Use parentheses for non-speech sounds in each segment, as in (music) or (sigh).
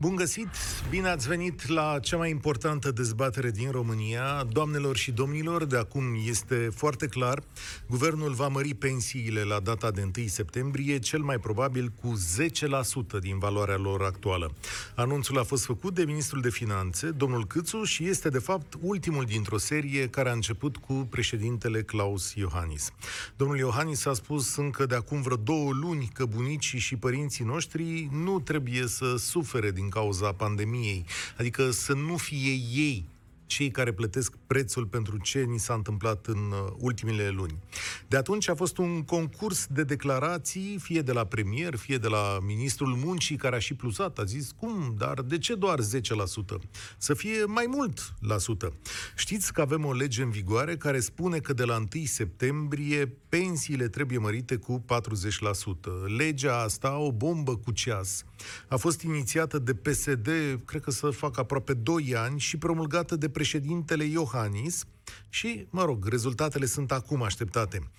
Bun găsit! Bine ați venit la cea mai importantă dezbatere din România. Doamnelor și domnilor, de acum este foarte clar, guvernul va mări pensiile la data de 1 septembrie, cel mai probabil cu 10% din valoarea lor actuală. Anunțul a fost făcut de ministrul de finanțe, domnul Câțu, și este de fapt ultimul dintr-o serie care a început cu președintele Claus Iohannis. Domnul Iohannis a spus încă de acum vreo două luni că bunicii și părinții noștri nu trebuie să sufere din cauza pandemiei. Adică să nu fie ei cei care plătesc prețul pentru ce ni s-a întâmplat în uh, ultimele luni. De atunci a fost un concurs de declarații, fie de la premier, fie de la ministrul muncii, care a și plusat, a zis, cum, dar de ce doar 10%? Să fie mai mult la sută. Știți că avem o lege în vigoare care spune că de la 1 septembrie pensiile trebuie mărite cu 40%. Legea asta, o bombă cu ceas, a fost inițiată de PSD, cred că să facă aproape 2 ani, și promulgată de președintele Iohannis și, mă rog, rezultatele sunt acum așteptate.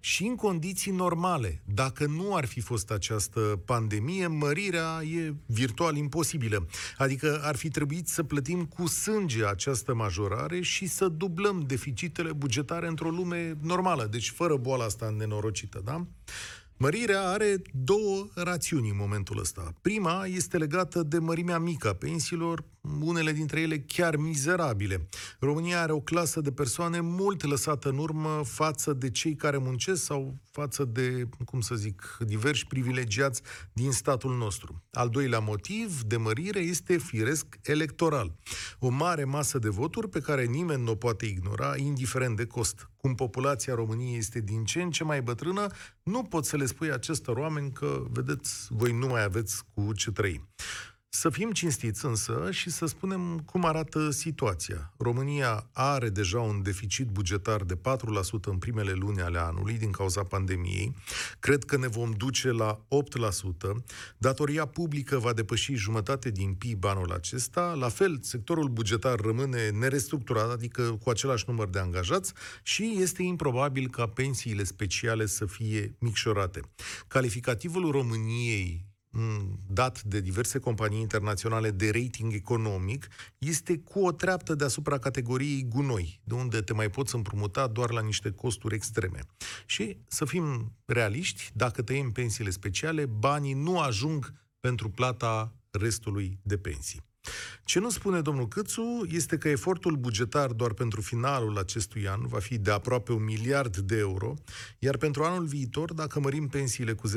Și în condiții normale, dacă nu ar fi fost această pandemie, mărirea e virtual imposibilă. Adică ar fi trebuit să plătim cu sânge această majorare și să dublăm deficitele bugetare într-o lume normală, deci fără boala asta nenorocită, da? Mărirea are două rațiuni în momentul ăsta. Prima este legată de mărimea mică a pensiilor, unele dintre ele chiar mizerabile. România are o clasă de persoane mult lăsată în urmă față de cei care muncesc sau față de, cum să zic, diversi privilegiați din statul nostru. Al doilea motiv de mărire este firesc electoral. O mare masă de voturi pe care nimeni nu o poate ignora, indiferent de cost. Cum populația României este din ce în ce mai bătrână, nu pot să le spui acestor oameni că, vedeți, voi nu mai aveți cu ce trăi. Să fim cinstiți însă și să spunem cum arată situația. România are deja un deficit bugetar de 4% în primele luni ale anului din cauza pandemiei. Cred că ne vom duce la 8%. Datoria publică va depăși jumătate din PIB anul acesta. La fel, sectorul bugetar rămâne nerestructurat, adică cu același număr de angajați și este improbabil ca pensiile speciale să fie micșorate. Calificativul României dat de diverse companii internaționale de rating economic este cu o treaptă deasupra categoriei gunoi, de unde te mai poți împrumuta doar la niște costuri extreme. Și să fim realiști, dacă tăiem pensiile speciale, banii nu ajung pentru plata restului de pensii. Ce nu spune domnul Câțu este că efortul bugetar doar pentru finalul acestui an va fi de aproape un miliard de euro, iar pentru anul viitor, dacă mărim pensiile cu 10%,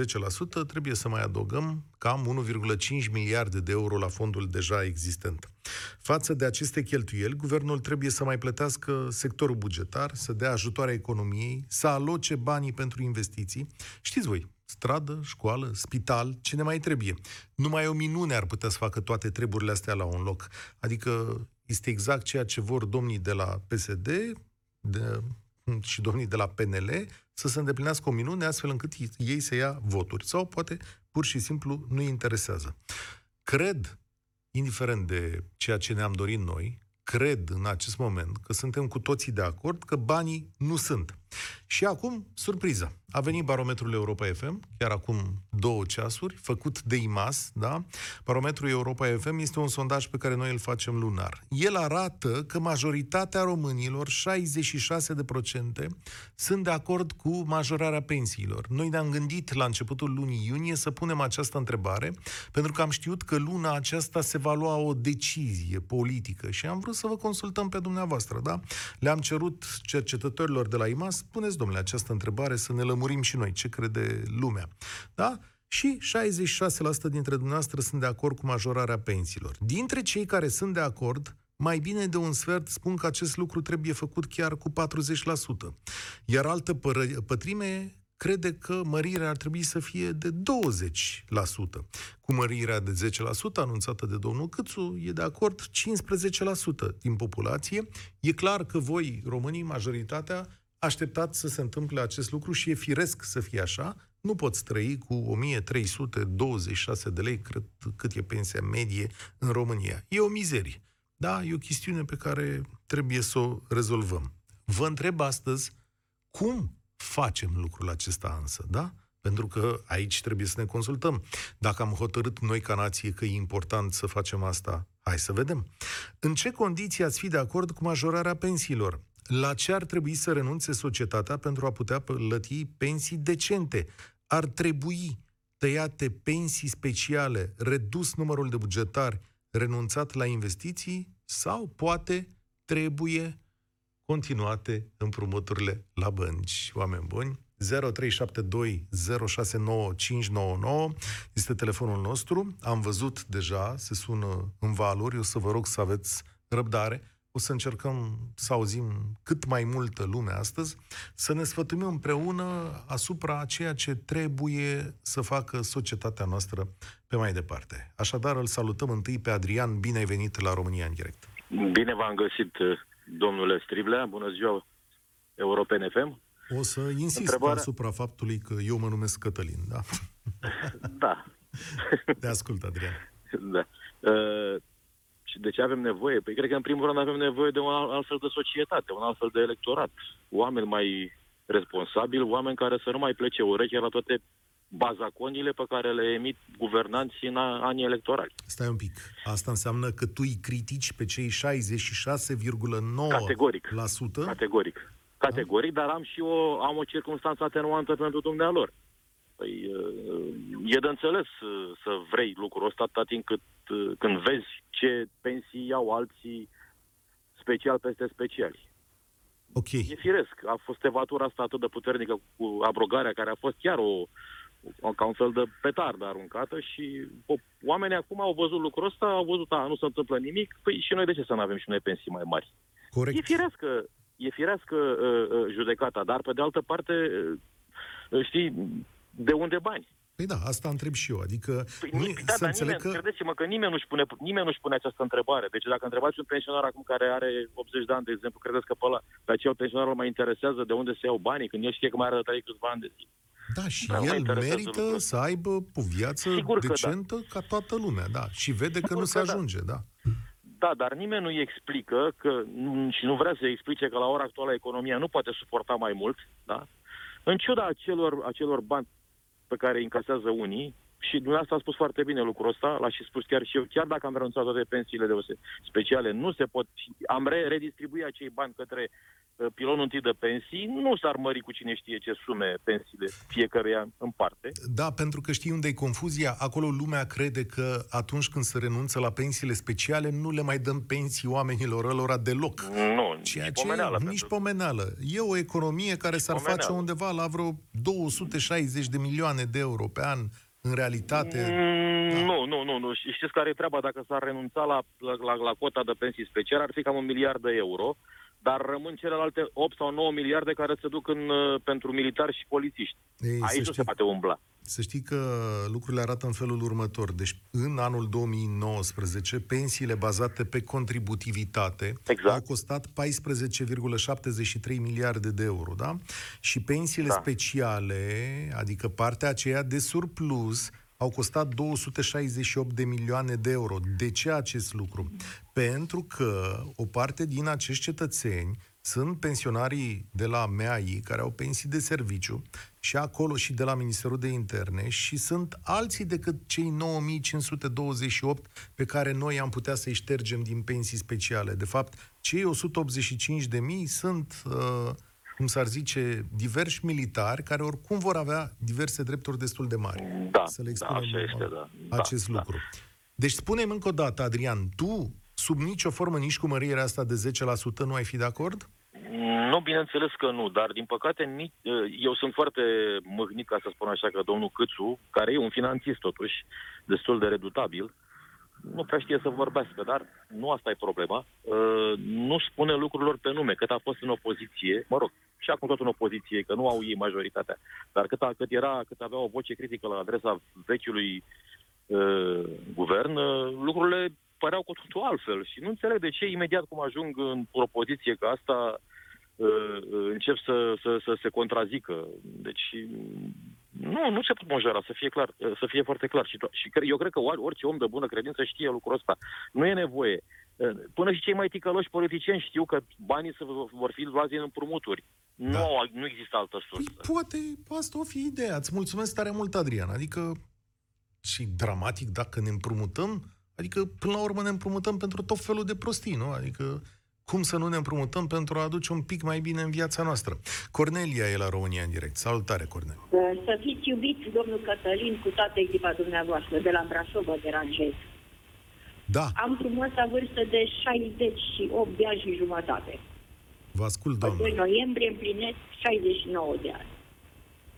trebuie să mai adăugăm cam 1,5 miliarde de euro la fondul deja existent. Față de aceste cheltuieli, guvernul trebuie să mai plătească sectorul bugetar, să dea ajutoare economiei, să aloce banii pentru investiții. Știți voi, stradă, școală, spital, ce ne mai trebuie. Numai o minune ar putea să facă toate treburile astea la un loc. Adică este exact ceea ce vor domnii de la PSD de, și domnii de la PNL să se îndeplinească o minune astfel încât ei să ia voturi. Sau poate pur și simplu nu interesează. Cred, indiferent de ceea ce ne-am dorit noi, cred în acest moment că suntem cu toții de acord că banii nu sunt. Și acum, surpriză. A venit barometrul Europa FM, chiar acum două ceasuri, făcut de IMAS, da? Barometrul Europa FM este un sondaj pe care noi îl facem lunar. El arată că majoritatea românilor, 66%, sunt de acord cu majorarea pensiilor. Noi ne-am gândit la începutul lunii iunie să punem această întrebare, pentru că am știut că luna aceasta se va lua o decizie politică și am vrut să vă consultăm pe dumneavoastră, da? Le-am cerut cercetătorilor de la IMAS spuneți, domnule, această întrebare, să ne lămurim și noi ce crede lumea. Da? Și 66% dintre dumneavoastră sunt de acord cu majorarea pensiilor. Dintre cei care sunt de acord, mai bine de un sfert spun că acest lucru trebuie făcut chiar cu 40%. Iar altă pără- pătrime crede că mărirea ar trebui să fie de 20%. Cu mărirea de 10% anunțată de domnul Câțu, e de acord 15% din populație. E clar că voi, românii, majoritatea, așteptat să se întâmple acest lucru și e firesc să fie așa. Nu poți trăi cu 1326 de lei, cred, cât e pensia medie în România. E o mizerie. Da, e o chestiune pe care trebuie să o rezolvăm. Vă întreb astăzi cum facem lucrul acesta însă, da? Pentru că aici trebuie să ne consultăm. Dacă am hotărât noi ca nație că e important să facem asta, hai să vedem. În ce condiții ați fi de acord cu majorarea pensiilor? La ce ar trebui să renunțe societatea pentru a putea plăti pensii decente? Ar trebui tăiate pensii speciale, redus numărul de bugetari, renunțat la investiții sau poate trebuie continuate împrumuturile la bănci. Oameni buni, 0372 069599 este telefonul nostru. Am văzut deja, se sună în valuri, o să vă rog să aveți răbdare. O să încercăm să auzim cât mai multă lume astăzi, să ne sfătuim împreună asupra a ceea ce trebuie să facă societatea noastră pe mai departe. Așadar, îl salutăm întâi pe Adrian. Bine ai venit la România în direct. Bine v-am găsit, domnule Striblea. Bună ziua, Europen FM. O să insist Întrebarea... asupra faptului că eu mă numesc Cătălin, da? (laughs) Da. Te ascult, Adrian. Da. Uh, și de ce avem nevoie? Păi cred că în primul rând avem nevoie de un alt fel de societate, un alt fel de electorat. Oameni mai responsabili, oameni care să nu mai plece urechea la toate bazaconile pe care le emit guvernanții în anii electorali. Stai un pic. Asta înseamnă că tu îi critici pe cei 66,9%? Categoric. Categoric. Categoric, da? dar am și o, am o circunstanță atenuantă pentru dumnealor. Păi, e de înțeles să vrei lucrul ăsta atât timp cât, când vezi ce pensii iau alții special peste speciali. Ok. E firesc. A fost evatura asta atât de puternică cu abrogarea, care a fost chiar o, ca un fel de petardă aruncată și o, oamenii acum au văzut lucrul ăsta, au văzut, a, nu se întâmplă nimic, păi și noi de ce să nu avem și noi pensii mai mari? Corect. E firească, e firească uh, uh, judecata, dar pe de altă parte, uh, știi, de unde bani? Păi da, asta întreb și eu. Adică păi, nu, da, să dar nimeni, că... credeți-mă că nimeni nu-și pune, nimeni nu-și pune această întrebare. Deci dacă întrebați un pensionar acum care are 80 de ani, de exemplu, credeți că pe, ăla, pe acel pensionar îl mai interesează de unde se iau banii, când el știe că mai are de trăi câțiva ani de zi. Da, și da, el merită lucruri. să aibă o viață Sigur decentă da. ca toată lumea, da. Și vede Sigur că nu se da. ajunge, da. Da, dar nimeni nu-i explică că, și nu vrea să explice că la ora actuală economia nu poate suporta mai mult, da? În ciuda acelor, acelor bani pe care îi încasează unii, și dumneavoastră a spus foarte bine lucrul ăsta, l-a și spus chiar și eu, chiar dacă am renunțat toate pensiile de speciale, nu se pot, am re- redistribuit acei bani către uh, pilonul întâi de pensii, nu s-ar mări cu cine știe ce sume pensiile fiecăruia în parte. Da, pentru că știi unde e confuzia? Acolo lumea crede că atunci când se renunță la pensiile speciale, nu le mai dăm pensii oamenilor ălora deloc. Nu, Ceea nici ce pomeneală. Nici pentru... pomeneală. E o economie care nici s-ar pomeneală. face undeva la vreo 260 de milioane de euro pe an în realitate... Mm, da. Nu, nu, nu, nu. Știți care e treaba? Dacă s-ar renunța la, la, la cota de pensii speciale, ar fi cam un miliard de euro, dar rămân celelalte 8 sau 9 miliarde care se duc în, uh, pentru militari și polițiști. Ei, Aici nu se poate umbla. Să știi că lucrurile arată în felul următor. Deci, în anul 2019, pensiile bazate pe contributivitate exact. au costat 14,73 miliarde de euro, da? Și pensiile da. speciale, adică partea aceea de surplus, au costat 268 de milioane de euro. De ce acest lucru? Pentru că o parte din acești cetățeni sunt pensionarii de la MEAI care au pensii de serviciu și acolo și de la Ministerul de Interne și sunt alții decât cei 9528 pe care noi am putea să-i ștergem din pensii speciale. De fapt, cei 185 de mii sunt, uh, cum s-ar zice, diversi militari care oricum vor avea diverse drepturi destul de mari. Da, să le da, așa este, da. acest da, lucru. Da. Deci spune încă o dată, Adrian, tu sub nicio formă, nici cu mărirea asta de 10%, nu ai fi de acord? Nu, bineînțeles că nu, dar din păcate nici, eu sunt foarte mâhnit, ca să spun așa, că domnul Câțu, care e un finanțist totuși, destul de redutabil, nu prea știe să vorbească, dar nu asta e problema. Nu spune lucrurilor pe nume, cât a fost în opoziție, mă rog, și acum tot în opoziție, că nu au ei majoritatea, dar cât, a, cât era, cât avea o voce critică la adresa vechiului uh, guvern, uh, lucrurile păreau cu totul altfel și nu înțeleg de ce imediat cum ajung în propoziție că asta uh, uh, încep să, să, să se contrazică. Deci Nu, nu se pot majora, să fie clar, să fie foarte clar. Și, și eu cred că orice om de bună credință știe lucrul ăsta. Nu e nevoie. Până și cei mai ticăloși politicieni știu că banii să vor fi luați din împrumuturi. Da. Nu, nu există altă sursă. Păi, poate asta o fi ideea. Îți mulțumesc tare mult, Adrian. Adică și dramatic dacă ne împrumutăm, adică până la urmă ne împrumutăm pentru tot felul de prostii, nu? Adică cum să nu ne împrumutăm pentru a aduce un pic mai bine în viața noastră. Cornelia e la România în direct. Salutare, Cornelia. Să fiți iubiți, domnul Cătălin, cu toată echipa dumneavoastră, de la Brașov vă deranjez. Da. Am frumoasa vârstă de 68 de ani și jumătate. Vă ascult, doamnă. 2 noiembrie împlinesc 69 de ani.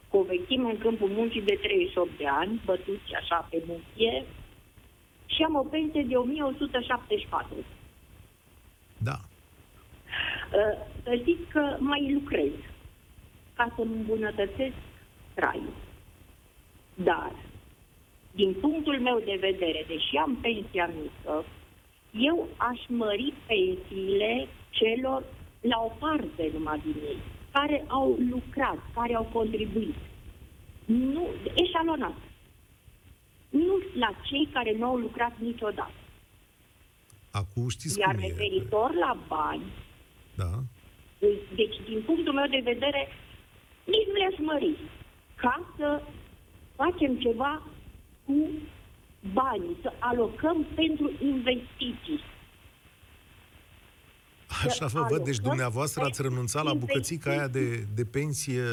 Cu o vechime în câmpul muncii de 38 de ani, bătuți așa pe muchie, și am o pensie de 1174. Da. Uh, să știți că mai lucrez ca să-mi îmbunătățesc traiul. Dar, din punctul meu de vedere, deși am pensia mică, eu aș mări pensiile celor la o parte numai din ei, care au lucrat, care au contribuit. Nu, eșalonat. Nu la cei care nu au lucrat niciodată. Acum știți Iar cum referitor e. la bani, da. deci din punctul meu de vedere, nici nu le-aș mări. Ca să facem ceva cu banii, să alocăm pentru investiții. Așa vă văd, deci dumneavoastră ați renunțat la bucățica aia de, de pensie,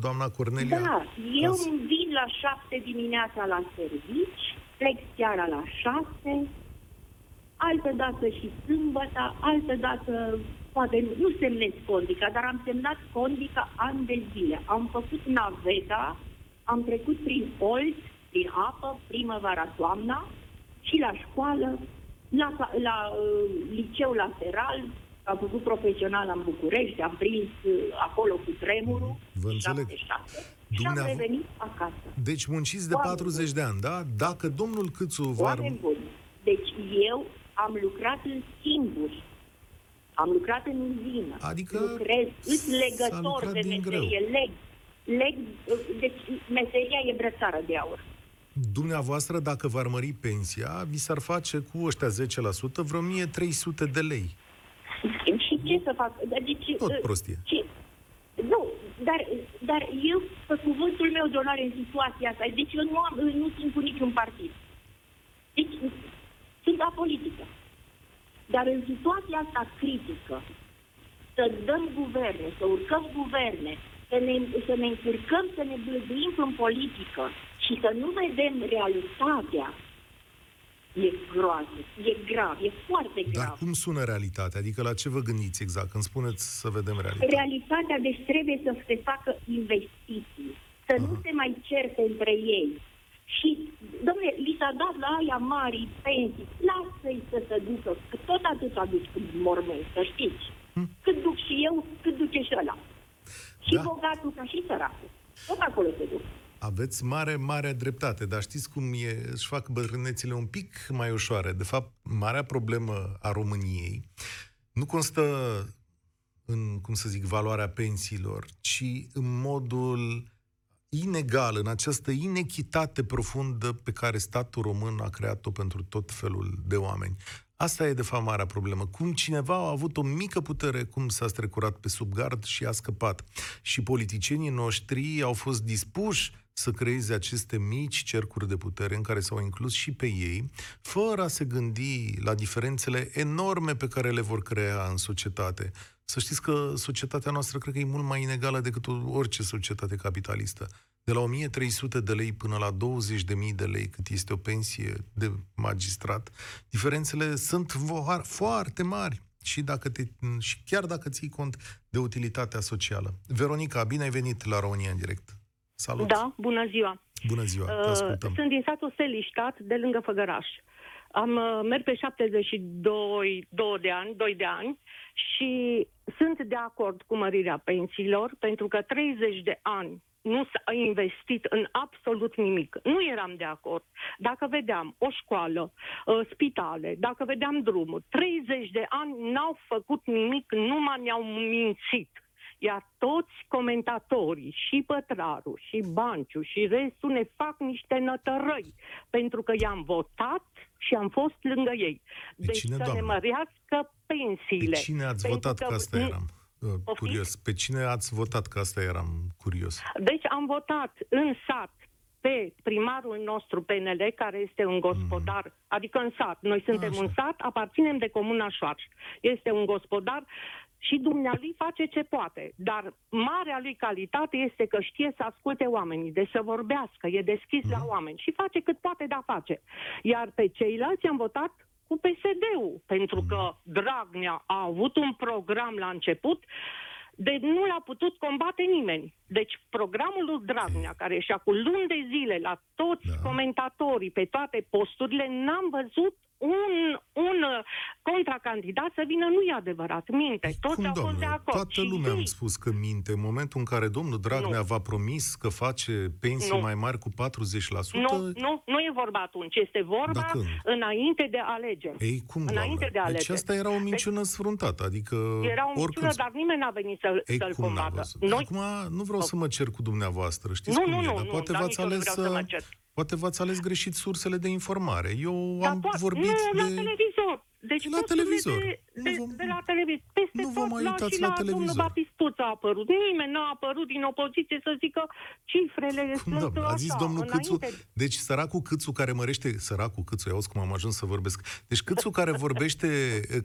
doamna Cornelia? Da, eu îmi vin la șapte dimineața la servici, plec seara la șase, altă dată și sâmbătă, altă dată poate nu semnez condica, dar am semnat condica ani de zile. Am făcut naveta, am trecut prin olt, prin apă, primăvara, toamna și la școală, la, la uh, liceu lateral, am făcut profesional în București, am prins uh, acolo cu tremurul, Vă înțeleg. și am revenit acasă. Deci munciți de Oameni 40 de ani, da? Dacă domnul Câțu va... Deci eu am lucrat în singur. Am lucrat în uzină. Adică Lucrez, îți legător de meserie, greu. leg. Leg, deci meseria e brățară de aur. Dumneavoastră, dacă v-ar mări pensia, vi s-ar face cu ăștia 10% vreo 1300 de lei. Și ce să fac? Deci, Tot prostie. Ce? Nu, dar, dar eu, pe cuvântul meu de onoare în situația asta, deci eu nu, am, nu sunt cu niciun partid. Deci, sunt apolitică. Dar în situația asta critică, să dăm guverne, să urcăm guverne, să ne, să ne încurcăm, să ne blăduim în politică și să nu vedem realitatea, e groază, e grav, e foarte grav. Dar cum sună realitatea? Adică la ce vă gândiți exact când spuneți să vedem realitatea? Realitatea, deci trebuie să se facă investiții, să Aha. nu se mai certe între ei, și, domnule, li s-a dat la aia mari pensii, lasă-i să se ducă, că tot atât a dus cu mormânt, să știți. Hm? Cât duc și eu, cât duce și ăla. Și da. bogatul ca și săracul. Tot acolo se duc. Aveți mare, mare dreptate, dar știți cum e, își fac bătrânețile un pic mai ușoare. De fapt, marea problemă a României nu constă în, cum să zic, valoarea pensiilor, ci în modul inegal, în această inechitate profundă pe care statul român a creat-o pentru tot felul de oameni. Asta e, de fapt, marea problemă. Cum cineva a avut o mică putere, cum s-a strecurat pe sub gard și a scăpat. Și politicienii noștri au fost dispuși să creeze aceste mici cercuri de putere în care s-au inclus și pe ei, fără a se gândi la diferențele enorme pe care le vor crea în societate. Să știți că societatea noastră cred că e mult mai inegală decât orice societate capitalistă. De la 1300 de lei până la 20.000 de lei, cât este o pensie de magistrat, diferențele sunt foarte mari. Și, dacă te, și chiar dacă ții cont de utilitatea socială. Veronica, bine ai venit la România în direct. Salut! Da, bună ziua! Bună ziua, te ascultăm. Sunt din satul Seliștat, de lângă Făgăraș. Am uh, merg pe 72 2 de ani, 2 de ani și sunt de acord cu mărirea pensiilor, pentru că 30 de ani nu s-a investit în absolut nimic. Nu eram de acord. Dacă vedeam o școală, uh, spitale, dacă vedeam drumuri, 30 de ani n-au făcut nimic, numai ne-au mințit. Iar toți comentatorii, și Pătraru, și Banciu, și restul ne fac niște nătărăi, pentru că i-am votat și am fost lângă ei. Pe Deci cine, să doamnă? ne mărească pensiile. Pe cine ați Pentru votat? Că asta eram uh, Poftiți? curios. Pe cine ați votat? Că asta eram curios. Deci am votat în sat pe primarul nostru PNL, care este un gospodar, mm. adică în sat. Noi suntem Așa. un sat, aparținem de Comuna Șoarș. Este un gospodar și dumnealui face ce poate. Dar marea lui calitate este că știe să asculte oamenii, de să vorbească, e deschis mm. la oameni și face cât poate de a face. Iar pe ceilalți am votat cu PSD-ul, pentru că Dragnea a avut un program la început de nu l-a putut combate nimeni. Deci programul lui Dragnea, care și cu luni de zile la toți Da. da. comentatorii pe toate posturile, n-am văzut un, un uh, contracandidat să vină, nu e adevărat, minte. Toți Cum, au fost doamnă? de acord. Toată Și lumea am zi, spus că minte. În momentul în care domnul Dragnea Nu. v-a promis că face pensii Nu. mai mari cu 40%, nu, nu, nu e vorba atunci, este vorba Da, când? înainte de alegeri. ei, cum, Înainte doamnă? de alegeri. Deci asta era o minciună sfruntată. Adică Era o oricând... minciună, dar nimeni n-a venit să, Ei, să-l cum n-a combată. văzut? Noi Acum nu vreau să mă cer cu dumneavoastră, știți Nu, cum nu, e, nu, dar nu, poate dar v-ați nici eu nu ales vreau să mă cer. Poate v-ați ales greșit sursele de informare. Eu Dar am poate- vorbit nu, de... la televizor. Deci La posturile televizor. De, Nu de, vă- de la televizor. Peste nu vă tot, mai la, uitați și la la, televizor. domnul Batistuță a apărut. Nimeni n-a apărut din opoziție să zică cifrele Cum, sunt doamne? A zis așa, domnul Câțu, înainte. deci săracul Câțu care mărește, săracul Câțu, ia auzi cum am ajuns să vorbesc. Deci Câțu care vorbește,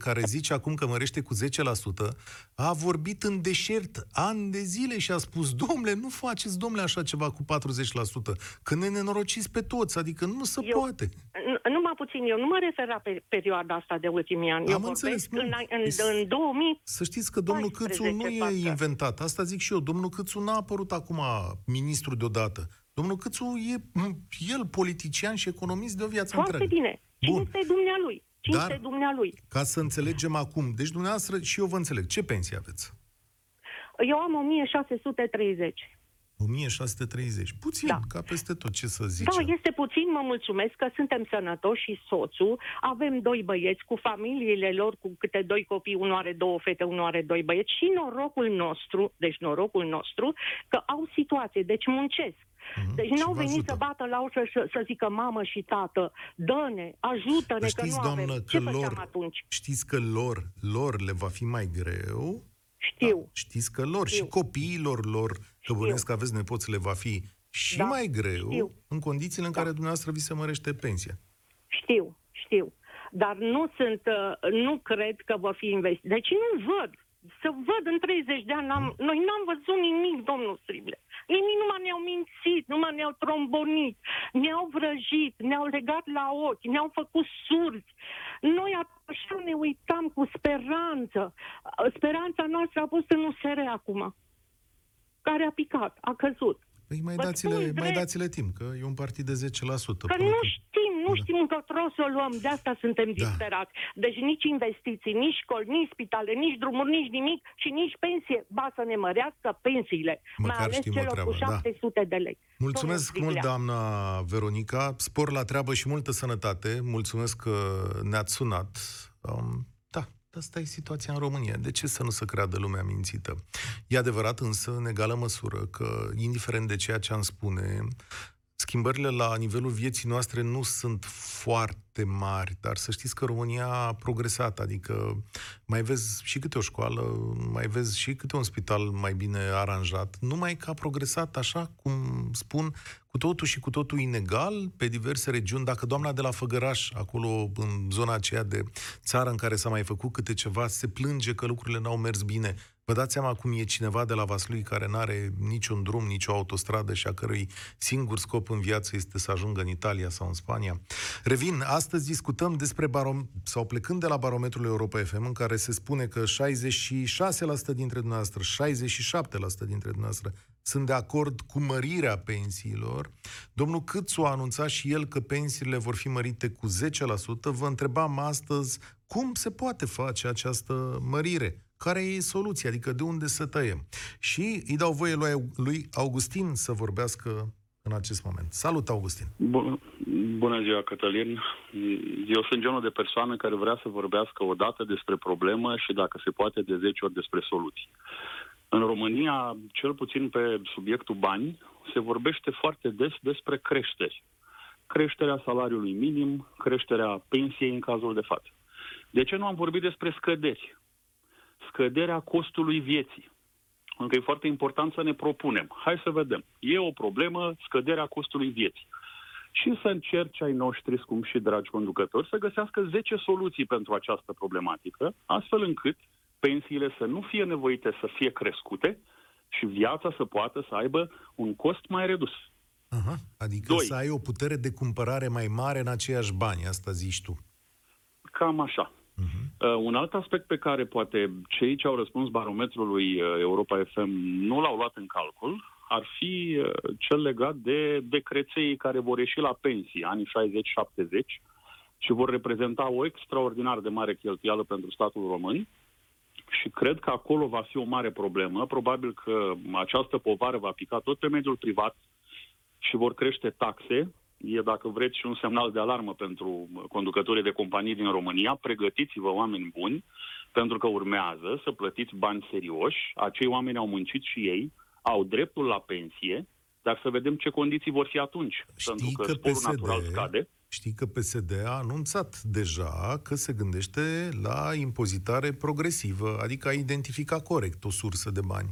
care zice acum că mărește cu 10%, a vorbit în deșert ani de zile și a spus, domnule, nu faceți, domnule, așa ceva cu 40%, că ne nenorociți pe toți, adică nu se Eu- poate. N- Numai puțin, eu nu mă refer la pe, perioada asta de ultimii ani. Eu Am înțeles, vorbesc nu. În, în, Deci- în 2000 Să știți că domnul Câțu 14 nu e parcă. inventat. Asta zic și eu. Domnul Câțu n-a apărut acum ministru deodată. Domnul Câțu e m, el politician și economist de o viață foarte întreagă. bine. Bun. Cinste dumnealui. Cinste Dar- dumnealui. Ca să înțelegem acum. Deci dumneavoastră și eu vă înțeleg. Ce pensie aveți? Eu am 1630. 1630. Puțin, Da. ca peste tot, ce să zice. Da, este puțin, mă mulțumesc că suntem sănătoși și soțul. Avem doi băieți cu familiile lor, cu câte doi copii, unul are două fete, unul are doi băieți și norocul nostru, deci norocul nostru, că au situație, deci muncesc. Mhm. Deci Și n-au vă venit ajută. să bată la ușă și să, să zică mamă și tată, dă-ne, ajută-ne Dar că știți, nu doamnă, avem. că Ce făceam lor, atunci? știți că lor, lor le va fi mai greu Știu. Da, știți că lor Știu. și copiilor lor, că Știu. bănesc că aveți nepoți, le va fi și Da, mai greu știu. în condițiile în Da. care dumneavoastră vi se mărește pensia. Știu, știu. Dar nu sunt, uh, nu cred că va fi investit. Deci nu văd. Să văd în 30 de ani, n-am, noi n-am văzut nimic, domnul Strible. Nimic numai ne-au mințit, numai ne-au trombonit, ne-au vrăjit, ne-au legat la ochi, ne-au făcut surzi. Noi așa ne uitam cu speranță. Speranța noastră a fost în USR acum, care a picat, a căzut. Păi mai Vă dați-le, spun mai drept. dați-le timp, că e un partid de 10%. Că până nu când- știm, nu Da. știm încotro să o luăm, de asta suntem Da. disperați. Deci nici investiții, nici școli, nici spitale, nici drumuri, nici nimic și nici pensie. Ba să ne mărească pensiile, Măcar mai ales știm o celor treabă, cu da. 700 de lei. Mulțumesc Domnul mult, Striblea. doamna Veronica. Spor la treabă și multă sănătate. Mulțumesc că ne-ați sunat. Um, da, asta e situația în România. De ce să nu se creadă lumea mințită? E adevărat însă, în egală măsură, că, indiferent de ceea ce am spune, schimbările la nivelul vieții noastre nu sunt foarte mari, dar să știți că România a progresat, adică mai vezi și câte o școală, mai vezi și câte un spital mai bine aranjat, numai că a progresat așa, cum spun, cu totul și cu totul inegal pe diverse regiuni. Dacă doamna de la Făgăraș, acolo în zona aceea de țară în care s-a mai făcut câte ceva, se plânge că lucrurile n-au mers bine, Vă dați seama cum e cineva de la Vaslui care nu are niciun drum, nicio autostradă și a cărui singur scop în viață este să ajungă în Italia sau în Spania. Revin, astăzi discutăm despre barom... sau plecând de la barometrul Europa FM, în care se spune că 66% dintre dumneavoastră, 67% dintre dumneavoastră sunt de acord cu mărirea pensiilor. Domnul Câțu a anunțat și el că pensiile vor fi mărite cu 10%. Vă întrebam astăzi cum se poate face această mărire? Care e soluția? Adică de unde să tăiem? Și îi dau voie lui, lui Augustin să vorbească în acest moment. Salut, Augustin! Bun, bună ziua, Cătălin. Eu sunt genul de persoană care vrea să vorbească o dată despre problemă și, dacă se poate, de 10 ori despre soluții. În România, cel puțin pe subiectul bani, se vorbește foarte des despre creșteri. Creșterea salariului minim, creșterea pensiei în cazul de față. De ce nu am vorbit despre scăderi? Scăderea costului vieții. Încă e foarte important să ne propunem. Hai să vedem. E o problemă scăderea costului vieții. Și să încerci ai noștri, scumpi și dragi conducători, să găsească 10 soluții pentru această problematică, astfel încât pensiile să nu fie nevoite să fie crescute și viața să poată să aibă un cost mai redus. Aha, adică Doi. să ai o putere de cumpărare mai mare în aceiași bani, asta zici tu. Cam așa. Uh-huh. Uh, un alt aspect pe care poate cei ce au răspuns barometrului uh, Europa FM nu l-au luat în calcul ar fi uh, cel legat de decreței care vor ieși la pensii, anii 60-70, și vor reprezenta o extraordinar de mare cheltuială pentru statul român. Și cred că acolo va fi o mare problemă. Probabil că această povară va pica tot pe mediul privat și vor crește taxe, e, dacă vreți, și un semnal de alarmă pentru conducătorii de companii din România. Pregătiți-vă oameni buni, pentru că urmează să plătiți bani serioși. Acei oameni au muncit și ei, au dreptul la pensie, dar să vedem ce condiții vor fi atunci. Știi pentru că, că sporul PSD, natural scade. Știi că PSD a anunțat deja că se gândește la impozitare progresivă, adică a identificat corect o sursă de bani.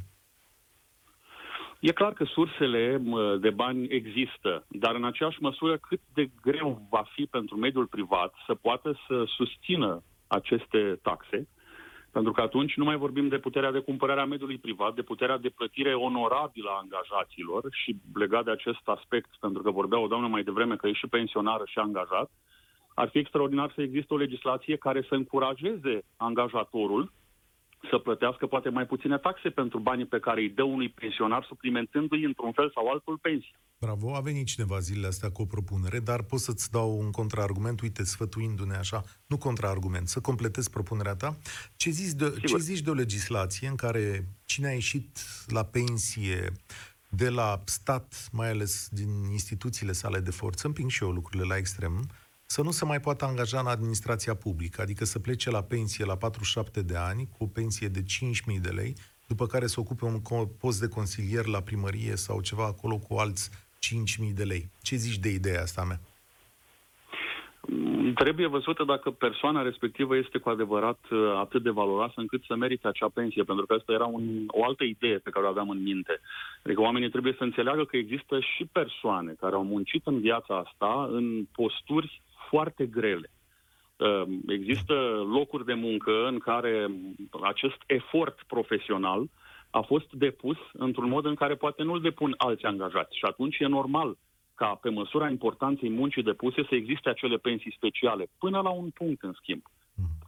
E clar că sursele de bani există, dar în aceeași măsură cât de greu va fi pentru mediul privat să poată să susțină aceste taxe, pentru că atunci nu mai vorbim de puterea de cumpărare a mediului privat, de puterea de plătire onorabilă a angajaților și legat de acest aspect, pentru că vorbea o doamnă mai devreme că e și pensionară și angajat, ar fi extraordinar să existe o legislație care să încurajeze angajatorul să plătească poate mai puține taxe pentru banii pe care îi dă unui pensionar, suplimentându-i într-un fel sau altul pensia. Bravo, a venit cineva zilele astea cu o propunere, dar pot să-ți dau un contraargument, uite, sfătuindu-ne așa, nu contraargument, să completez propunerea ta. Ce zici de, ce zici de o legislație în care cine a ieșit la pensie de la stat, mai ales din instituțiile sale de forță, împing și eu lucrurile la extrem, să nu se mai poată angaja în administrația publică, adică să plece la pensie la 47 de ani cu o pensie de 5.000 de lei, după care să ocupe un post de consilier la primărie sau ceva acolo cu alți 5.000 de lei. Ce zici de ideea asta mea? Trebuie văzută dacă persoana respectivă este cu adevărat uh, atât de valoroasă încât să merite acea pensie, pentru că asta era un, o altă idee pe care o aveam în minte. Adică oamenii trebuie să înțeleagă că există și persoane care au muncit în viața asta în posturi foarte grele. Ehm, există locuri de muncă în care acest efort profesional a fost depus într-un mod în care poate nu-l depun alți angajați. Și atunci e normal ca pe măsura importanței muncii depuse să existe acele pensii speciale, până la un punct, în schimb.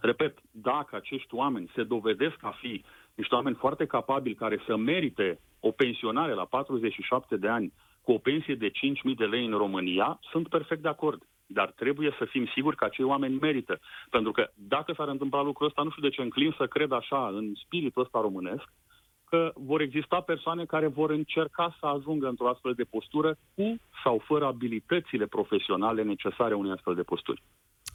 Repet, dacă acești oameni se dovedesc a fi niște oameni foarte capabili care să merite o pensionare la 47 de ani cu o pensie de 5.000 de lei în România, sunt perfect de acord. Dar trebuie să fim siguri că acei oameni merită. Pentru că dacă s-ar întâmpla lucrul ăsta, nu știu de ce înclin să cred așa, în spiritul ăsta românesc, că vor exista persoane care vor încerca să ajungă într-o astfel de postură cu sau fără abilitățile profesionale necesare unei astfel de posturi.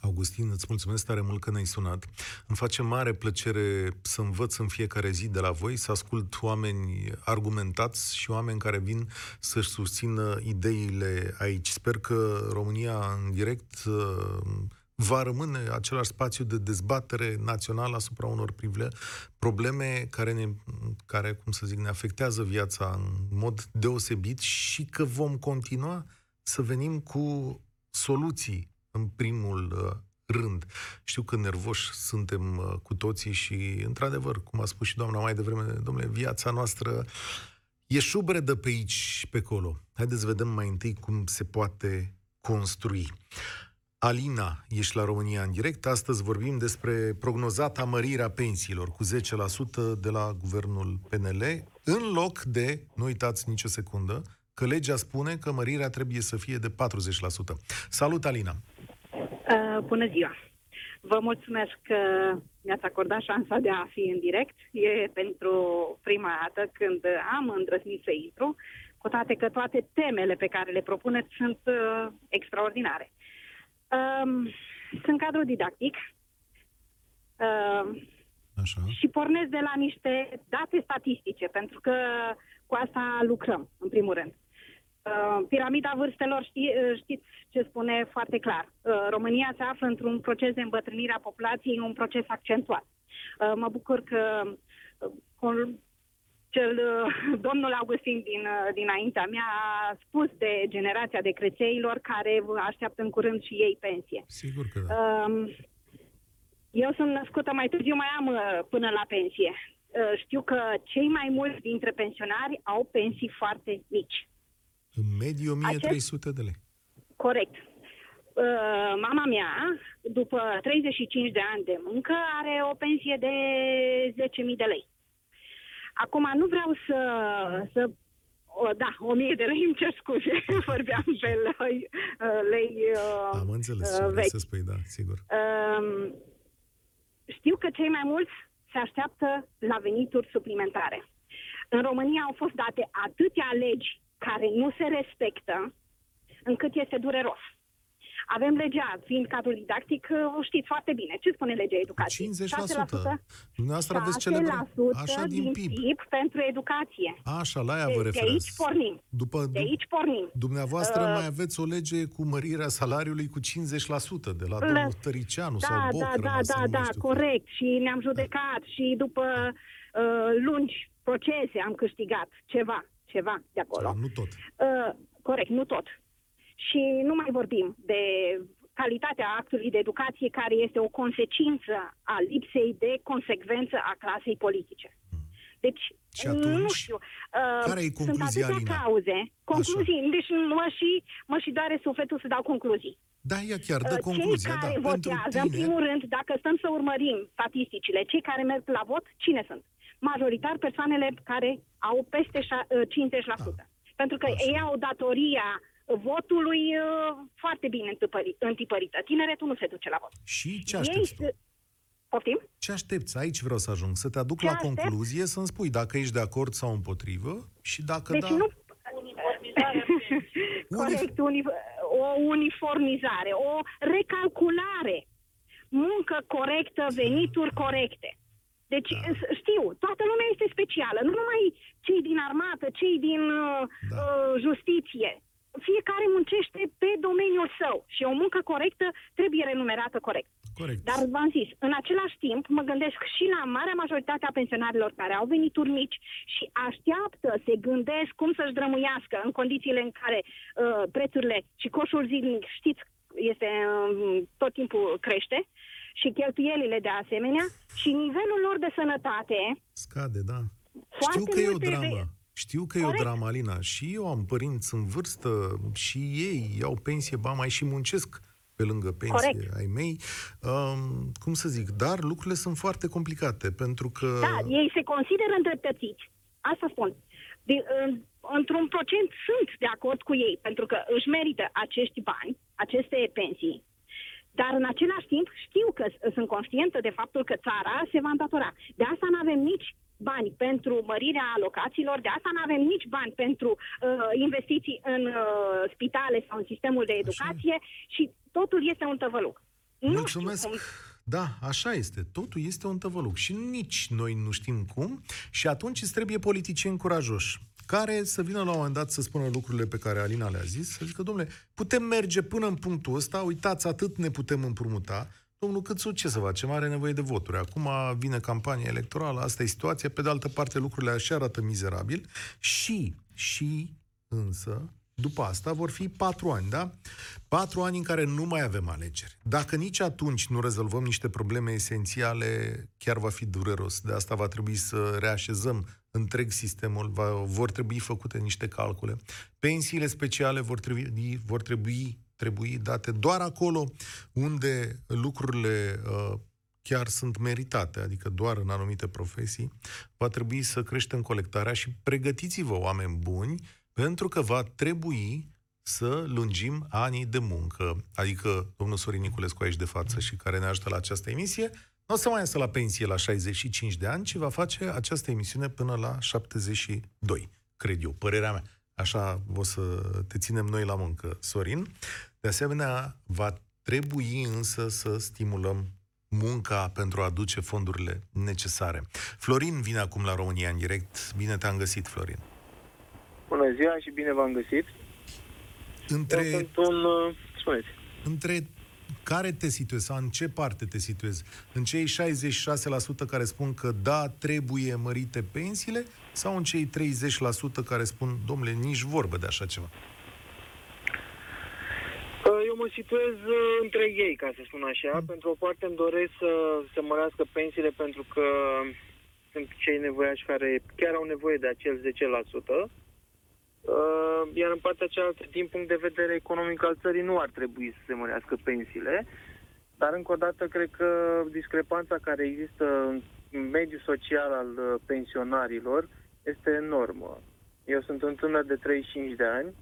Augustin, îți mulțumesc tare mult că ne-ai sunat. Îmi face mare plăcere să învăț în fiecare zi de la voi, să ascult oameni argumentați și oameni care vin să-și susțină ideile aici. Sper că România în direct uh, va rămâne același spațiu de dezbatere națională asupra unor probleme care, ne, care, cum să zic, ne afectează viața în mod deosebit și că vom continua să venim cu soluții în primul uh, rând. Știu că nervoși suntem uh, cu toții și, într-adevăr, cum a spus și doamna mai devreme, domnule, viața noastră e șubredă pe aici pe acolo. Haideți să vedem mai întâi cum se poate construi. Alina, ești la România în direct. Astăzi vorbim despre prognozata mărirea pensiilor cu 10% de la guvernul PNL, în loc de, nu uitați nicio secundă, că legea spune că mărirea trebuie să fie de 40%. Salut, Alina! Uh, bună ziua! Vă mulțumesc că mi-ați acordat șansa de a fi în direct. E pentru prima dată când am îndrăznit să intru, cu toate că toate temele pe care le propuneți sunt uh, extraordinare. Uh, sunt cadru didactic. Uh, Așa. și pornesc de la niște date statistice, pentru că cu asta lucrăm, în primul rând. Uh, piramida vârstelor, ști, uh, știți ce spune foarte clar. Uh, România se află într-un proces de îmbătrânire a populației, un proces accentuat. Uh, mă bucur că uh, con- cel, uh, (laughs) domnul Augustin din, uh, dinaintea mea a spus de generația de crețeilor care așteaptă în curând și ei pensie. Sigur că da. Um, eu sunt născută mai târziu, mai am uh, până la pensie. Uh, Știu că cei mai mulți dintre pensionari au pensii foarte mici. În medie 1300 de lei. Corect. Uh, Mama mea, după 35 de ani de muncă, are o pensie de 10.000 de lei. Acum, nu vreau să... să o, da, 1000 de lei, îmi cer scuze, (laughs) vorbeam pe lei, uh, lei uh, Am înțeles uh, ce vrei vechi. să spui, da, sigur. Um, știu că cei mai mulți se așteaptă la venituri suplimentare. În România au fost date atâtea legi care nu se respectă, încât este dureros. Avem legea, fiind cadrul didactic, o știți foarte bine. Ce spune legea educației? 50%. Dumneavoastră aveți cele 6% așa din din PIB. PIB pentru educație. Așa, la aia De, vă de aici referați. pornim. După, De aici pornim. Dumneavoastră Uh, mai aveți o lege cu mărirea salariului cu 50% de la Le- domnul Tăricianu Da, sau da, Bocră, da, sau da, nu da, știu. corect. Și ne-am judecat și după uh, lungi procese am câștigat ceva, ceva de acolo. Da, nu tot. Uh, corect, nu tot. Și nu mai vorbim de calitatea actului de educație care este o consecință a lipsei de consecvență a clasei politice. Deci, Și atunci, nu știu. Uh, care e concluzia, sunt atâtea Alina? cauze. Concluzii. Deci mă și, mă și doare sufletul să dau concluzii. Da, ea chiar dă Uh, concluzia, cei care da. Pentru votează, în tine, primul rând, dacă stăm să urmărim statisticile, cei care merg la vot, cine sunt? Majoritar persoanele care au peste șa- uh, 50%. Pentru că Așa. ei au datoria votului uh, foarte bine întipări- întipărită. Tineretul nu se duce la vot. și ce Ei aștepți tu? se- Poftim? Ce aștepți? Aici vreau să ajung. Să te aduc Ce la aștept? concluzie, să-mi spui dacă ești de acord sau împotrivă și dacă Deci da... nu... (laughs) Unif- Corect, uni... o uniformizare, o recalculare, muncă corectă, venituri corecte. Deci Da. s- știu, toată lumea este specială, nu numai cei din armată, cei din uh, Da. uh, justiție. Fiecare muncește pe domeniul său și o muncă corectă trebuie remunerată corect. Corect. Dar v-am zis, în același timp mă gândesc și la marea majoritate a pensionarilor care au venituri mici și așteaptă, se gândesc cum să-și drămuiască în condițiile în care uh, prețurile și coșul zilnic, știți, este uh, tot timpul crește și cheltuielile de asemenea și nivelul lor de sănătate Scade, da. Foarte Știu că e o multe dramă. de- Știu că e o Corect. dramă, Alina. Și eu am părinți în vârstă și ei iau pensie, ba mai și muncesc pe lângă pensie Corect. ai mei. Um, cum să zic, dar lucrurile sunt foarte complicate, pentru că... Da, ei se consideră îndreptățiți. Asta spun. De, în, într-un procent sunt de acord cu ei, pentru că își merită acești bani, aceste pensii, dar în același timp știu că s- sunt conștientă de faptul că țara se va îndatora. De asta nu avem nici bani pentru mărirea alocațiilor, de asta nu avem nici bani pentru uh, investiții în uh, spitale sau în sistemul de educație și totul este un tăvăluc. Mulțumesc. Nu știu cum, Da, așa este. Totul este un tăvăluc și nici noi nu știm cum și atunci îți trebuie politicieni curajoși care să vină la un moment dat să spună lucrurile pe care Alina le-a zis, să zică, domnule, putem merge până în punctul ăsta, uitați, atât ne putem împrumuta, Domnul Câțu, ce să facem? Are nevoie de voturi. Acum vine campania electorală, asta e situația. Pe de altă parte, lucrurile așa arată mizerabil. Și, și, însă, după asta vor fi patru ani, da? Patru ani în care nu mai avem alegeri. Dacă nici atunci nu rezolvăm niște probleme esențiale, chiar va fi dureros. De asta va trebui să reașezăm întreg sistemul, va, vor trebui făcute niște calcule. Pensiile speciale vor trebui, vor trebui, trebui date doar acolo unde lucrurile uh, chiar sunt meritate, adică doar în anumite profesii, va trebui să creștem colectarea și pregătiți-vă, oameni buni, pentru că va trebui să lungim anii de muncă. Adică domnul Sorin Niculescu aici de față și care ne ajută la această emisie, nu o să mai iasă la pensie la 65 de ani, ci va face această emisiune până la 72, cred eu, părerea mea. Așa o să te ținem noi la muncă, Sorin. De asemenea, va trebui însă să stimulăm munca pentru a aduce fondurile necesare. Florin vine acum la România în direct. Bine te-am găsit, Florin. Bună ziua și bine v-am găsit. Între, Eu sunt un... uh, Spuneți. între care te situezi sau în ce parte te situezi? În cei 66% care spun că da, trebuie mărite pensiile sau în cei 30% care spun, domnule, nici vorbă de așa ceva? Uh, Eu mă situez uh, între ei, ca să spun așa. Mm. Pentru o parte îmi doresc să se mărească pensiile pentru că sunt cei nevoiași care chiar au nevoie de acel 10%. Uh, Iar în partea cealaltă, din punct de vedere economic al țării, nu ar trebui să se mărească pensiile. Dar, încă o dată, cred că discrepanța care există în mediul social al uh, pensionarilor este enormă. Eu sunt un tânăr de 35 de ani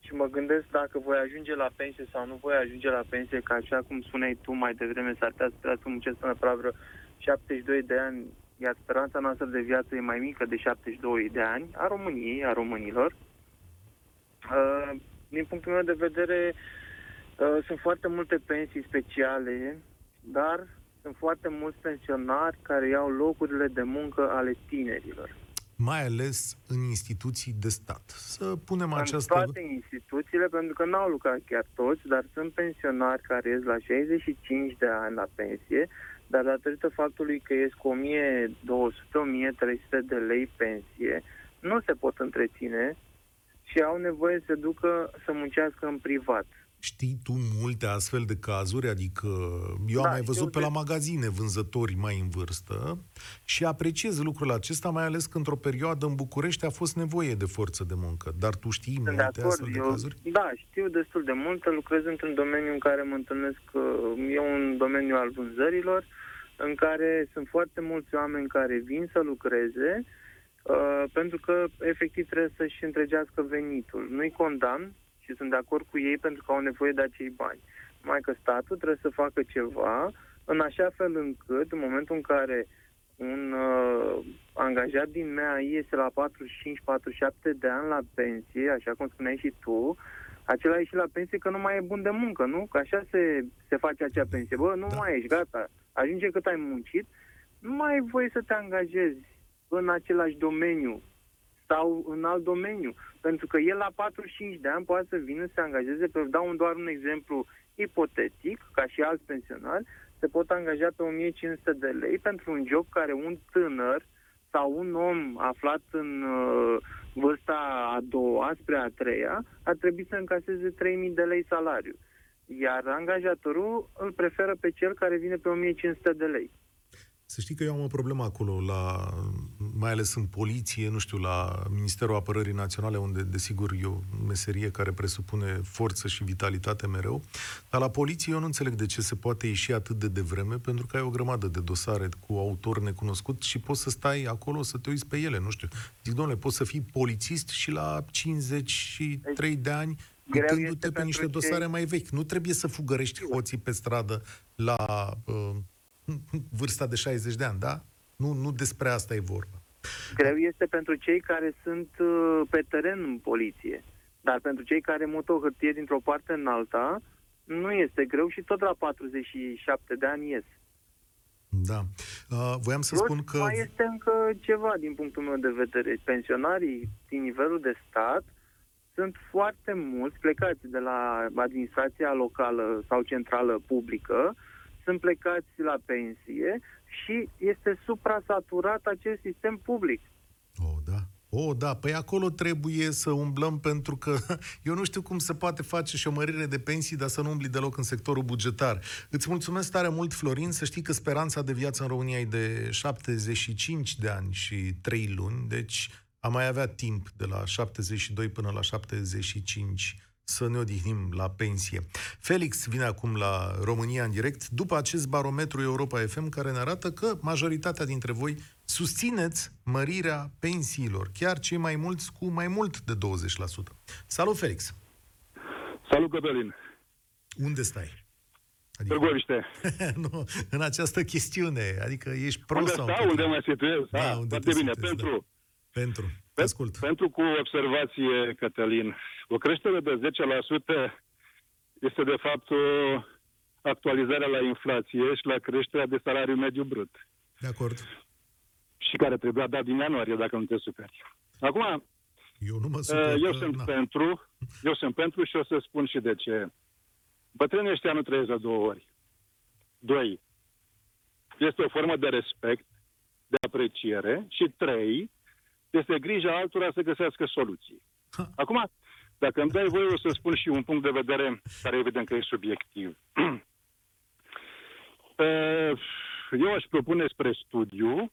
și mă gândesc dacă voi ajunge la pensie sau nu voi ajunge la pensie, că așa cum spuneai tu mai devreme, s-ar putea să trebuie să muncesc până la vreo 72 de ani, iar speranța noastră de viață e mai mică de 72 de ani, a României, a românilor. Uh, Din punctul meu de vedere, uh, sunt foarte multe pensii speciale, dar sunt foarte mulți pensionari care iau locurile de muncă ale tinerilor. Mai ales în instituții de stat. Să punem În această... toate instituțiile, pentru că n-au lucrat chiar toți, dar sunt pensionari care ies la 65 de ani la pensie, dar datorită faptului că ies cu 1200-1300 de lei pensie, nu se pot întreține și au nevoie să ducă să muncească în privat. Știi tu multe astfel de cazuri? Adică eu am Da, mai văzut știu pe de- la magazine vânzători mai în vârstă și apreciez lucrul acesta, mai ales că într-o perioadă în București a fost nevoie de forță de muncă. Dar tu știi Sunt de multe acord. astfel de Eu, cazuri? da, știu destul de multe. Lucrez într-un domeniu în care mă întâlnesc, uh, e un domeniu al vânzărilor, în care sunt foarte mulți oameni care vin să lucreze, uh, pentru că efectiv trebuie să-și întregească venitul. Nu-i condamn și sunt de acord cu ei pentru că au nevoie de acei bani. Numai că statul trebuie să facă ceva în așa fel încât, în momentul în care un uh, angajat din MEAI iese la 45-47 de ani la pensie, așa cum spuneai și tu, acela e și la pensie că nu mai e bun de muncă, nu? Că așa se, se face acea pensie. Bă, nu Da. mai ești, gata. Ajunge cât ai muncit, nu mai ai voie să te angajezi în același domeniu sau în alt domeniu. Pentru că el la 45 de ani poate să vină să se angajeze, pe dau un, doar un exemplu ipotetic, ca și alți pensionari, se pot angaja pe 1500 de lei pentru un job care un tânăr sau un om aflat în uh, vârsta a doua spre a treia ar trebui să încaseze 3000 de lei salariu. Iar angajatorul îl preferă pe cel care vine pe 1500 de lei. Să știi că eu am o problemă acolo, la, mai ales în poliție, nu știu, la Ministerul Apărării Naționale, unde, desigur, e o meserie care presupune forță și vitalitate mereu, dar la poliție eu nu înțeleg de ce se poate ieși atât de devreme, pentru că ai o grămadă de dosare cu autor necunoscut și poți să stai acolo să te uiți pe ele, nu știu. Zic, domnule, poți să fii polițist și la 53 de ani Greu uitându-te este pe pentru niște cei- dosare mai vechi. Nu trebuie să fugărești hoții pe stradă la uh, vârsta de 60 de ani, da? Nu, nu despre asta e vorba. Greu este pentru cei care sunt uh, pe teren în poliție. Dar pentru cei care mută o hârtie dintr-o parte în alta, nu este greu și tot la 47 de ani ies. Da. Uh, voiam să Plus, spun că... mai este încă ceva din punctul meu de vedere. Pensionarii din nivelul de stat sunt foarte mulți plecați de la administrația locală sau centrală publică, sunt plecați la pensie și este suprasaturat acest sistem public. Oh, da. Oh, da, păi acolo trebuie să umblăm pentru că (laughs) eu nu știu cum se poate face și o mărire de pensii, dar să nu umbli deloc în sectorul bugetar. Îți mulțumesc tare mult, Florin, să știi că speranța de viață în România e de 75 de ani și 3 luni, deci am mai avea timp de la 72 până la 75 să ne odihnim la pensie. Felix vine acum la România în direct după acest barometru Europa FM care ne arată că majoritatea dintre voi susțineți mărirea pensiilor, chiar cei mai mulți cu mai mult de 20%. Salut, Felix! Salut, Cătălin! Unde stai? Târgoviște. (laughs) nu, în această chestiune, adică ești pro Unde sau stau, unde mă situez? Da, Ah, unde foarte te bine. situezi, pentru, da. Pentru, te pe, ascult. pentru cu observație, Cătălin, o creștere de 10% este de fapt o actualizarea la inflație și la creșterea de salariu mediu brut. De acord. Și care trebuia dat din ianuarie, dacă nu te superi. Acum, Eu nu mă uh, supăr eu că- sunt na. pentru, eu sunt pentru și o să spun și de ce. Bătrânii ăștia nu trăiesc de două ori. Doi, este o formă de respect, de apreciere și trei, este grija altora să găsească soluții. Ha. Acum, dacă îmi dai voie, o să spun și un punct de vedere care evident că e subiectiv. Eh, (clears throat) Eu aș propune spre studiu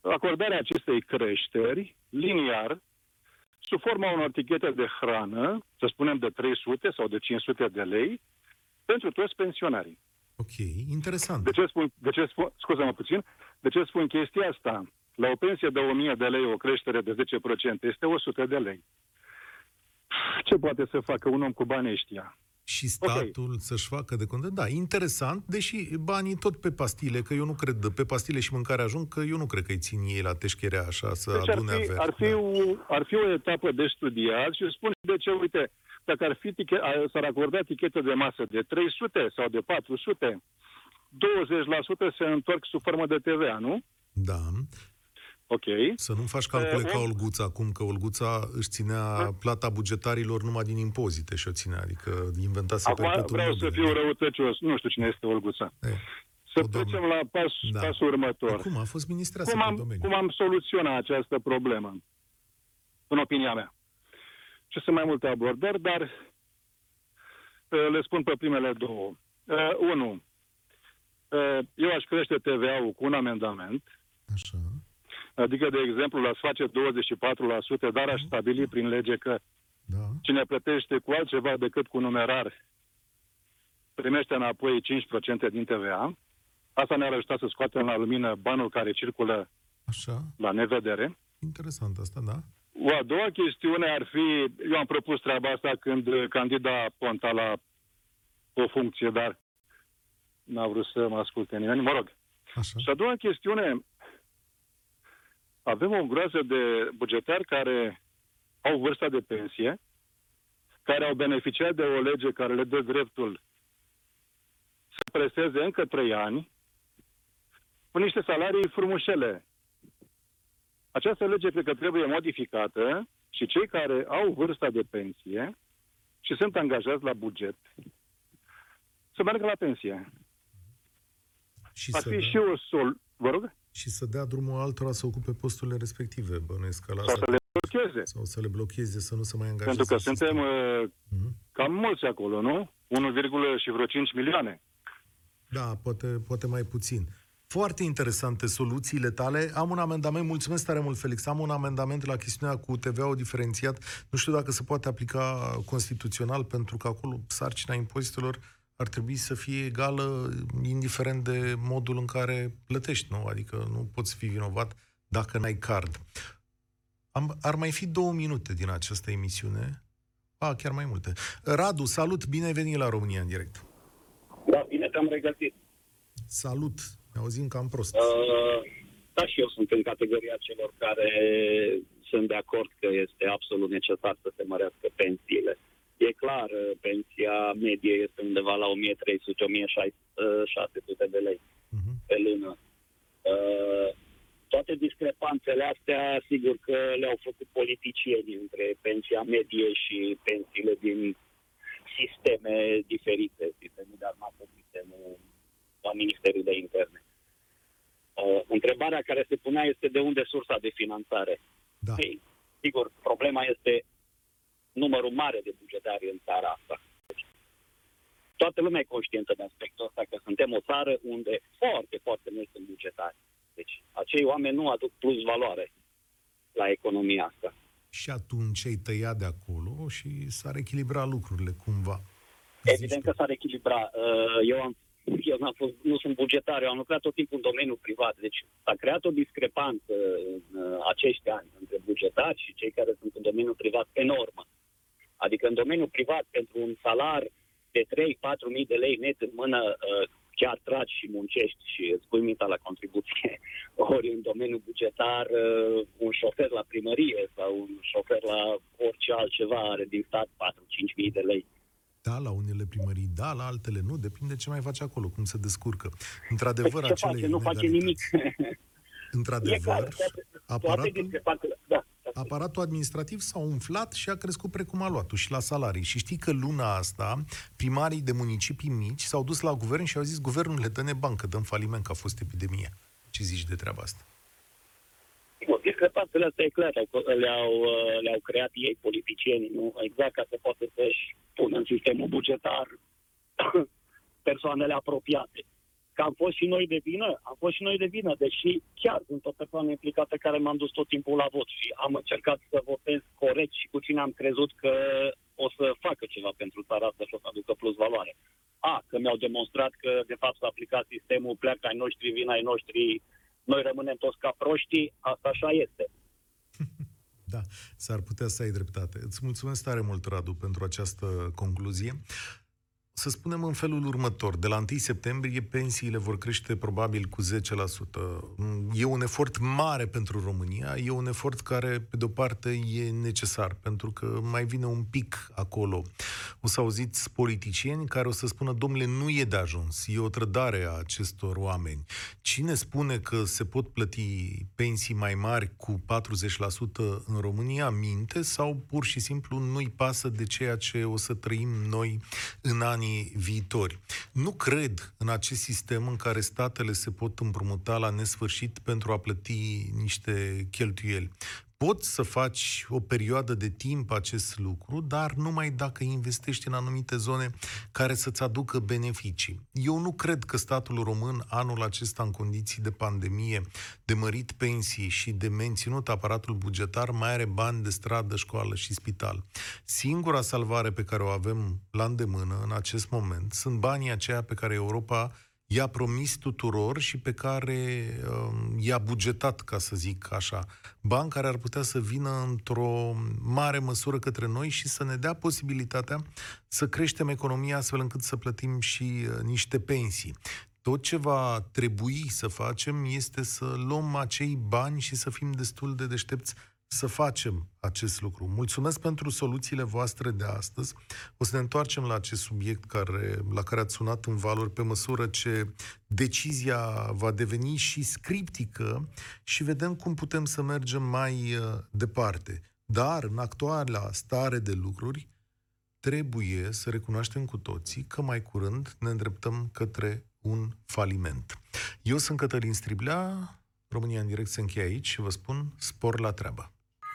acordarea acestei creșteri liniar sub forma unor etichete de hrană, să spunem de 300 sau de 500 de lei, pentru toți pensionarii. Ok, interesant. De ce spun, de ce spun, scuză-mă puțin, de ce spun chestia asta? La o pensie de 1000 de lei, o creștere de 10% este 100 de lei. Ce poate să facă un om cu banii ăștia? Și statul să-și facă de cont. Da, interesant, deși banii tot pe pastile, că eu nu cred, pe pastile și mâncare ajung, că eu nu cred că îi țin ei la teșcherea așa să Deci ar adune fi, averi. ar, fi Da. o, ar fi o etapă de studiat și spun și de ce, uite, dacă ar fi tiche, a- s-ar acorda etichete de masă de 300 sau de 400, 20% se întorc sub formă de TVA, nu? da. Ok. Să nu faci calcule Eh, ca om- Olguța acum, că Olguța își ținea plata bugetarilor numai din impozite și o ținea, adică inventase Acum perpetuul vreau să mobile. fiu răutăcios. Nu știu cine este Olguța. Eh, Să o doamnă. trecem la pas, Da. pasul următor. Acum a fost ministreasă Cum pe am, domeniu. cum am soluționat această problemă? În opinia mea. Și sunt mai multe abordări, dar uh, le spun pe primele două. Uh, unu, uh, eu aș crește TVA-ul cu un amendament, Așa. Adică, de exemplu, l-aș face 24%, dar aș stabili prin lege că Da. cine plătește cu altceva decât cu numerar primește înapoi 5% din TVA. Asta ne-ar ajuta să scoatem la lumină banul care circulă Așa. la nevedere. Interesant asta, da? O a doua chestiune ar fi, eu am propus treaba asta când uh, candida Ponta la o funcție, dar n-a vrut să mă asculte nimeni, mă rog. Așa. Și a doua chestiune, avem o groază de bugetari care au vârsta de pensie, care au beneficiat de o lege care le dă dreptul să presteze încă trei ani cu niște salarii frumușele. Această lege cred că trebuie modificată și cei care au vârsta de pensie și sunt angajați la buget să meargă la pensie. Și Ar să, fi dea, și o sol... Vă rog? Și să dea drumul altora să ocupe posturile respective, bănuiesc că la Sau asta, să le blocheze. sau să le blocheze, să nu se mai angajeze. Pentru că în sistem. suntem uh, Mhm. cam mulți acolo, nu? 1, și vreo 5 milioane. Da, poate, poate mai puțin. Foarte interesante soluțiile tale. Am un amendament, mulțumesc tare mult, Felix. Am un amendament la chestiunea cu TVA-ul diferențiat. Nu știu dacă se poate aplica constituțional, pentru că acolo sarcina impozitelor ar trebui să fie egală, indiferent de modul în care plătești, nu? Adică nu poți fi vinovat dacă n-ai card. Am, ar mai fi două minute din această emisiune. A, chiar mai multe. Radu, salut, bine ai venit la România în direct. Da, bine te-am regăsit. Salut! Ne auzim cam prost. Uh, da, și eu sunt în categoria celor care sunt de acord că este absolut necesar să se mărească pensiile. E clar, uh, pensia medie este undeva la 1300-1600 de lei Mhm. pe lună. Uh, toate discrepanțele astea, sigur că le-au făcut politicieni între pensia medie și pensiile din sisteme diferite, sistemul de armată, sistemul la Ministerul de Interne. Uh, întrebarea care se punea este de unde sursa de finanțare. Da. Ei, sigur, problema este numărul mare de bugetari în țara asta. Deci, toată lumea e conștientă de aspectul ăsta, că suntem o țară unde foarte, foarte mulți sunt bugetari. Deci, acei oameni nu aduc plus valoare la economia asta. Și atunci ai tăiat de acolo și s-ar echilibra lucrurile cumva. Evident că s-ar echilibra. Uh, Eu, am, eu n-am fost, nu sunt bugetar, eu am lucrat tot timpul în domeniul privat. Deci s-a creat o discrepanță în uh, acești ani între bugetari și cei care sunt în domeniul privat enormă. Adică în domeniul privat, pentru un salar de 3-4 mii de lei net în mână, uh, chiar tragi și muncești și îți pui mintea la contribuție. (laughs) Ori în domeniul bugetar, uh, un șofer la primărie sau un șofer la orice altceva are din stat 4-5 mii de lei. Da, la unele primării da, la altele nu, depinde ce mai face acolo, cum se descurcă. Într-adevăr, Păi ce acele face? Nu face inegalități- nimic. Într-adevăr, E clar, toate, toate aparatul, discrepanțele. Da. Aparatul administrativ s-a umflat și a crescut precum a luat și la salarii. Și știi că luna asta, primarii de municipii mici s-au dus la guvern și au zis, guvernul le dă-ne bancă, dăm faliment, că a fost epidemie. Ce zici de treaba asta? Bun, discrepanțele astea e clar, le-au, le-au, uh, le-au creat ei, politicienii, nu? Exact ca să poată să-și pună în sistemul bugetar (coughs) persoanele apropiate. Că am fost și noi de vină, am fost și noi de vină, deși chiar sunt o persoană implicată care m-am dus tot timpul la vot și am încercat să votez corect și cu cine am crezut că o să facă ceva pentru țara asta și o să aducă plus valoare. A, că mi-au demonstrat că de fapt s-a aplicat sistemul, pleacă ai noștri, vin ai noștri, noi rămânem toți ca proștii, asta așa este. (laughs) Da, s-ar putea să ai dreptate. Îți mulțumesc tare mult, Radu, pentru această concluzie. Să spunem în felul următor, de la 1 septembrie pensiile vor crește probabil cu 10%. E un efort mare pentru România, e un efort care, pe de-o parte, e necesar, pentru că mai vine un pic acolo. O să auziți politicieni care o să spună, domnule, nu e de ajuns, e o trădare a acestor oameni. Cine spune că se pot plăti pensii mai mari cu 40% în România, minte sau pur și simplu nu-i pasă de ceea ce o să trăim noi în anii viitori. Nu cred în acest sistem în care statele se pot împrumuta la nesfârșit pentru a plăti niște cheltuieli. Poți să faci o perioadă de timp acest lucru, dar numai dacă investești în anumite zone care să-ți aducă beneficii. Eu nu cred că statul român anul acesta în condiții de pandemie, de mărit pensii și de menținut aparatul bugetar, mai are bani de stradă, școală și spital. Singura salvare pe care o avem la îndemână în acest moment sunt banii aceia pe care Europa i-a promis tuturor și pe care um, i-a bugetat, ca să zic așa, bani care ar putea să vină într-o mare măsură către noi și să ne dea posibilitatea să creștem economia astfel încât să plătim și uh, niște pensii. Tot ce va trebui să facem este să luăm acei bani și să fim destul de deștepți să facem acest lucru. Mulțumesc pentru soluțiile voastre de astăzi. O să ne întoarcem la acest subiect care, la care ați sunat în valori pe măsură ce decizia va deveni și scriptică și vedem cum putem să mergem mai uh, departe. Dar, în actuala stare de lucruri, trebuie să recunoaștem cu toții că mai curând ne îndreptăm către un faliment. Eu sunt Cătălin Striblea, România în direct se încheie aici și vă spun spor la treabă.